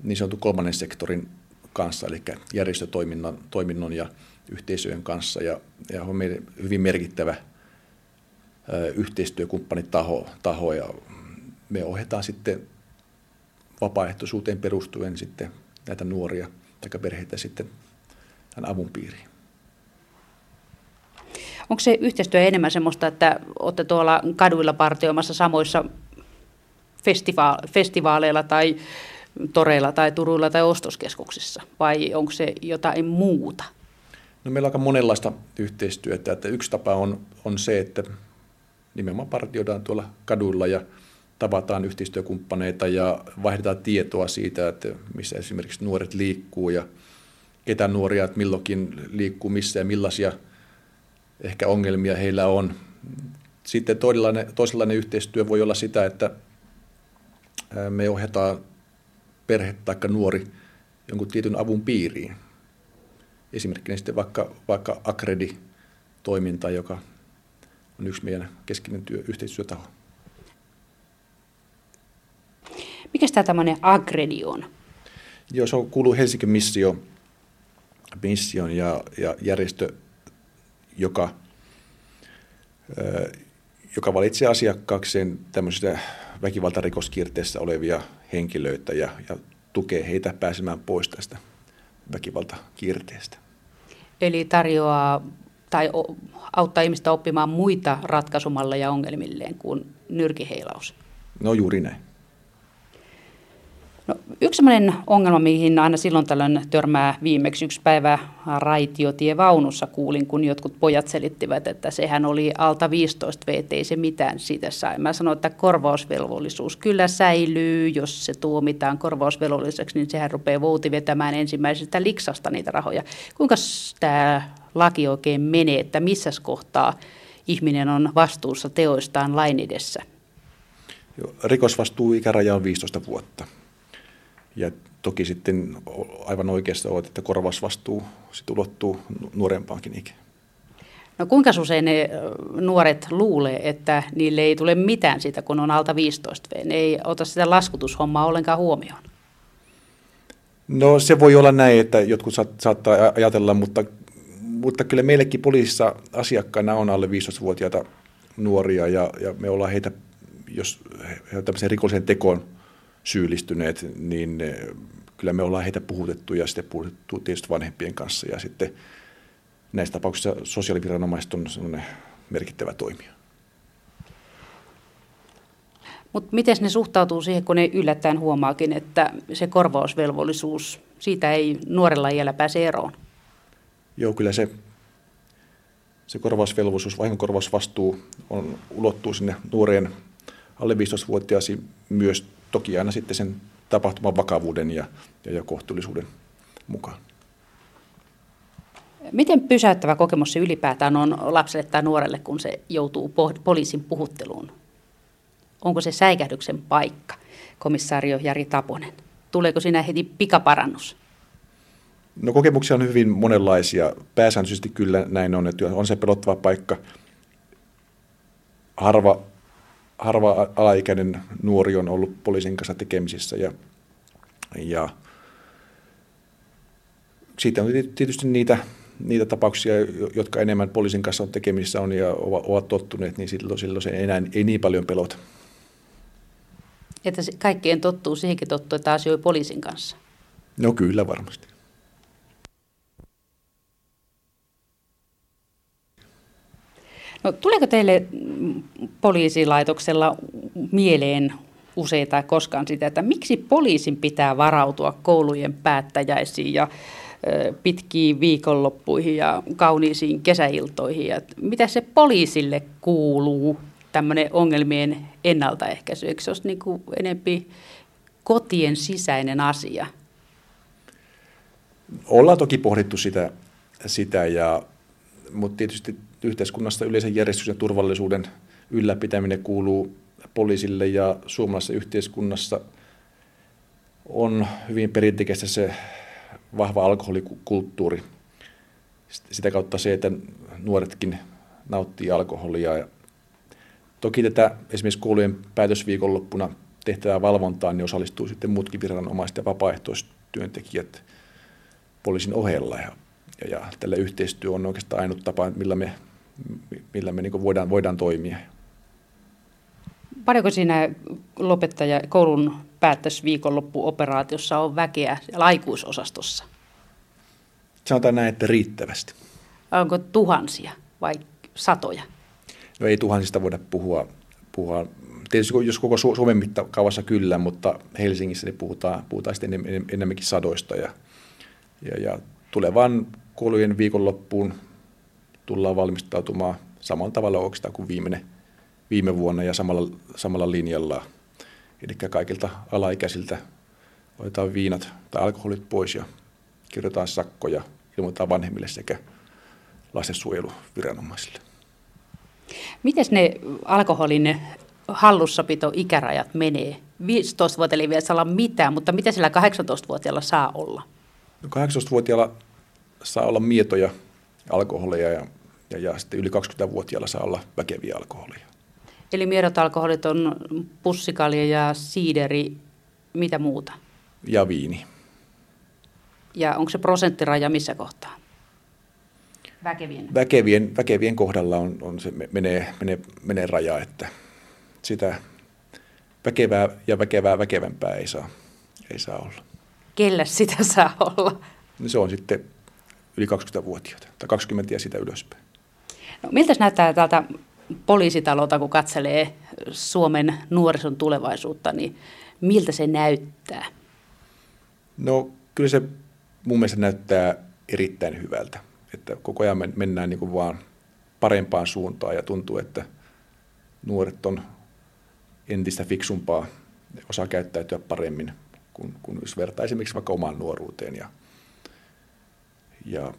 niin sanotun kolmannen sektorin kanssa, eli järjestötoiminnon toiminnon ja yhteisöjen kanssa. Ja, ja on meidän hyvin merkittävä ö, yhteistyökumppani taho, ja me ohjataan sitten vapaaehtoisuuteen perustuen sitten näitä nuoria tai perheitä sitten tämän avun piiriin. Onko se yhteistyö enemmän sellaista, että olette tuolla kaduilla partioimassa samoissa festivaaleilla, festivaaleilla tai toreilla tai turuilla tai ostoskeskuksissa, vai onko se jotain muuta? No meillä on aika monenlaista yhteistyötä. Että yksi tapa on, on se, että nimenomaan partioidaan tuolla kaduilla ja tavataan yhteistyökumppaneita ja vaihdetaan tietoa siitä, että missä esimerkiksi nuoret liikkuu ja ketä nuoria että milloinkin liikkuu missä ja millaisia ehkä ongelmia heillä on. Sitten toisenlainen, toisenlainen yhteistyö voi olla sitä, että me ohjataan perhe tai nuori jonkun tietyn avun piiriin. Esimerkkinä sitten vaikka, vaikka Akredi-toiminta, joka on yksi meidän keskeinen työ, yhteistyötaho. Mikä tämä tämmöinen Agredi on? Joo, se on, kuuluu Helsingin missio, mission ja, ja järjestö, joka, joka valitsee asiakkaakseen tämmöisiä väkivaltarikoskierteessä olevia henkilöitä ja, ja tukee heitä pääsemään pois tästä väkivaltakierteestä. Eli tarjoaa tai auttaa ihmistä oppimaan muita ratkaisumalleja ongelmilleen kuin nyrkiheilaus. No juuri näin. No, yksi sellainen ongelma, mihin aina silloin tällöin törmää viimeksi yksi päivä raitiotien-vaunussa kuulin, kun jotkut pojat selittivät, että sehän oli alta 15 VT, ei se mitään siitä sai. Mä sanoin, että korvausvelvollisuus kyllä säilyy, jos se tuomitaan korvausvelvolliseksi, niin sehän rupeaa vouti vetämään ensimmäisestä liksasta niitä rahoja. Kuinka tämä laki oikein menee, että missä kohtaa ihminen on vastuussa teoistaan lain edessä? Rikosvastuu ikäraja on 15 vuotta. Ja toki sitten aivan oikeassa olet, että korvausvastuu sit ulottuu nuorempaankin ikään. No kuinka usein ne nuoret luulee, että niille ei tule mitään siitä, kun on alta 15 V? Ne ei ota sitä laskutushommaa ollenkaan huomioon. No se voi olla näin, että jotkut saattaa ajatella, mutta, mutta kyllä meillekin poliisissa asiakkaina on alle 15-vuotiaita nuoria ja, ja me ollaan heitä, jos he tämmöiseen rikolliseen tekoon syyllistyneet, niin eh, kyllä me ollaan heitä puhutettu ja sitten puhutettu tietysti vanhempien kanssa ja sitten näissä tapauksissa sosiaaliviranomaiset on sellainen merkittävä toimija. Mutta miten ne suhtautuu siihen, kun ne yllättäen huomaakin, että se korvausvelvollisuus, siitä ei nuorella iällä pääse eroon? Joo, kyllä se, se korvausvelvollisuus, vahingonkorvausvastuu on, ulottuu sinne nuoreen alle 15-vuotiaisiin myös toki aina sitten sen tapahtuman vakavuuden ja, ja, ja kohtuullisuuden mukaan. Miten pysäyttävä kokemus se ylipäätään on lapselle tai nuorelle, kun se joutuu poliisin puhutteluun? Onko se säikähdyksen paikka, komissaario Jari Taponen? Tuleeko siinä heti pikaparannus? No kokemuksia on hyvin monenlaisia. Pääsääntöisesti kyllä näin on, että on se pelottava paikka. Harva harva alaikäinen nuori on ollut poliisin kanssa tekemisissä ja, ja siitä on tietysti niitä, niitä tapauksia, jotka enemmän poliisin kanssa on tekemisissä on ja ovat tottuneet, niin silloin, silloin se ei enää ei niin paljon pelota. Että kaikkien tottuu, siihenkin tottuu, että asioi poliisin kanssa. No kyllä varmasti. No, tuleeko teille poliisilaitoksella mieleen usein tai koskaan sitä, että miksi poliisin pitää varautua koulujen päättäjäisiin ja pitkiin viikonloppuihin ja kauniisiin kesäiltoihin. Ja mitä se poliisille kuuluu, tämmöinen ongelmien ennaltaehkäisy? Eikö se olisi niin kuin enempi kotien sisäinen asia? Ollaan toki pohdittu sitä, sitä ja, mutta tietysti yhteiskunnassa yleisen järjestys ja turvallisuuden ylläpitäminen kuuluu poliisille ja suomalaisessa yhteiskunnassa on hyvin perinteistä se vahva alkoholikulttuuri. Sitä kautta se, että nuoretkin nauttii alkoholia. Toki tätä esimerkiksi koulujen päätösviikonloppuna tehtävää valvontaa, niin osallistuu sitten muutkin viranomaiset ja vapaaehtoistyöntekijät poliisin ohella. Ja, ja, ja tällä yhteistyö on oikeastaan ainut tapa, millä me millä me niin voidaan, voidaan toimia. Paljonko siinä lopettaja koulun päättäisviikonloppuoperaatiossa on väkeä aikuisosastossa? Sanotaan näin, että riittävästi. Onko tuhansia vai satoja? No ei tuhansista voida puhua. puhua. Tietysti jos koko Suomen mittakaavassa kyllä, mutta Helsingissä niin puhutaan, puhutaan sitten enemmänkin sadoista. Ja, ja, ja tulevaan koulujen viikonloppuun tullaan valmistautumaan samalla tavalla oikeastaan kuin viime, viime vuonna ja samalla, samalla linjalla. Eli kaikilta alaikäisiltä otetaan viinat tai alkoholit pois ja kirjoitetaan sakkoja, ilmoitetaan vanhemmille sekä lastensuojeluviranomaisille. Miten ne alkoholin hallussapito ikärajat menee? 15-vuotiailla ei vielä saa olla mitään, mutta mitä sillä 18-vuotiaalla saa olla? No 18-vuotiaalla saa olla mietoja alkoholeja ja, ja, ja sitten yli 20-vuotiailla saa olla väkeviä alkoholeja. Eli miedot alkoholit on pussikalja ja siideri, mitä muuta? Ja viini. Ja onko se prosenttiraja missä kohtaa? Väkevien? Väkevien, väkevien kohdalla on, on se menee, menee, menee raja, että sitä väkevää ja väkevää väkevämpää ei saa, ei saa olla. Kellä sitä saa olla? No se on sitten yli 20-vuotiaita tai 20 ja sitä ylöspäin. No, miltä näyttää täältä poliisitalolta, kun katselee Suomen nuorison tulevaisuutta, niin miltä se näyttää? No kyllä se mun mielestä näyttää erittäin hyvältä, että koko ajan mennään niin kuin vaan parempaan suuntaan ja tuntuu, että nuoret on entistä fiksumpaa, osaa käyttäytyä paremmin, kun, kun jos vertaa esimerkiksi vaikka omaan nuoruuteen. Ja, ja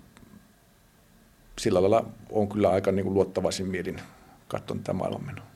sillä lailla on kyllä aika niin kuin luottavaisin mielin katsonut tätä maailmanmenoa.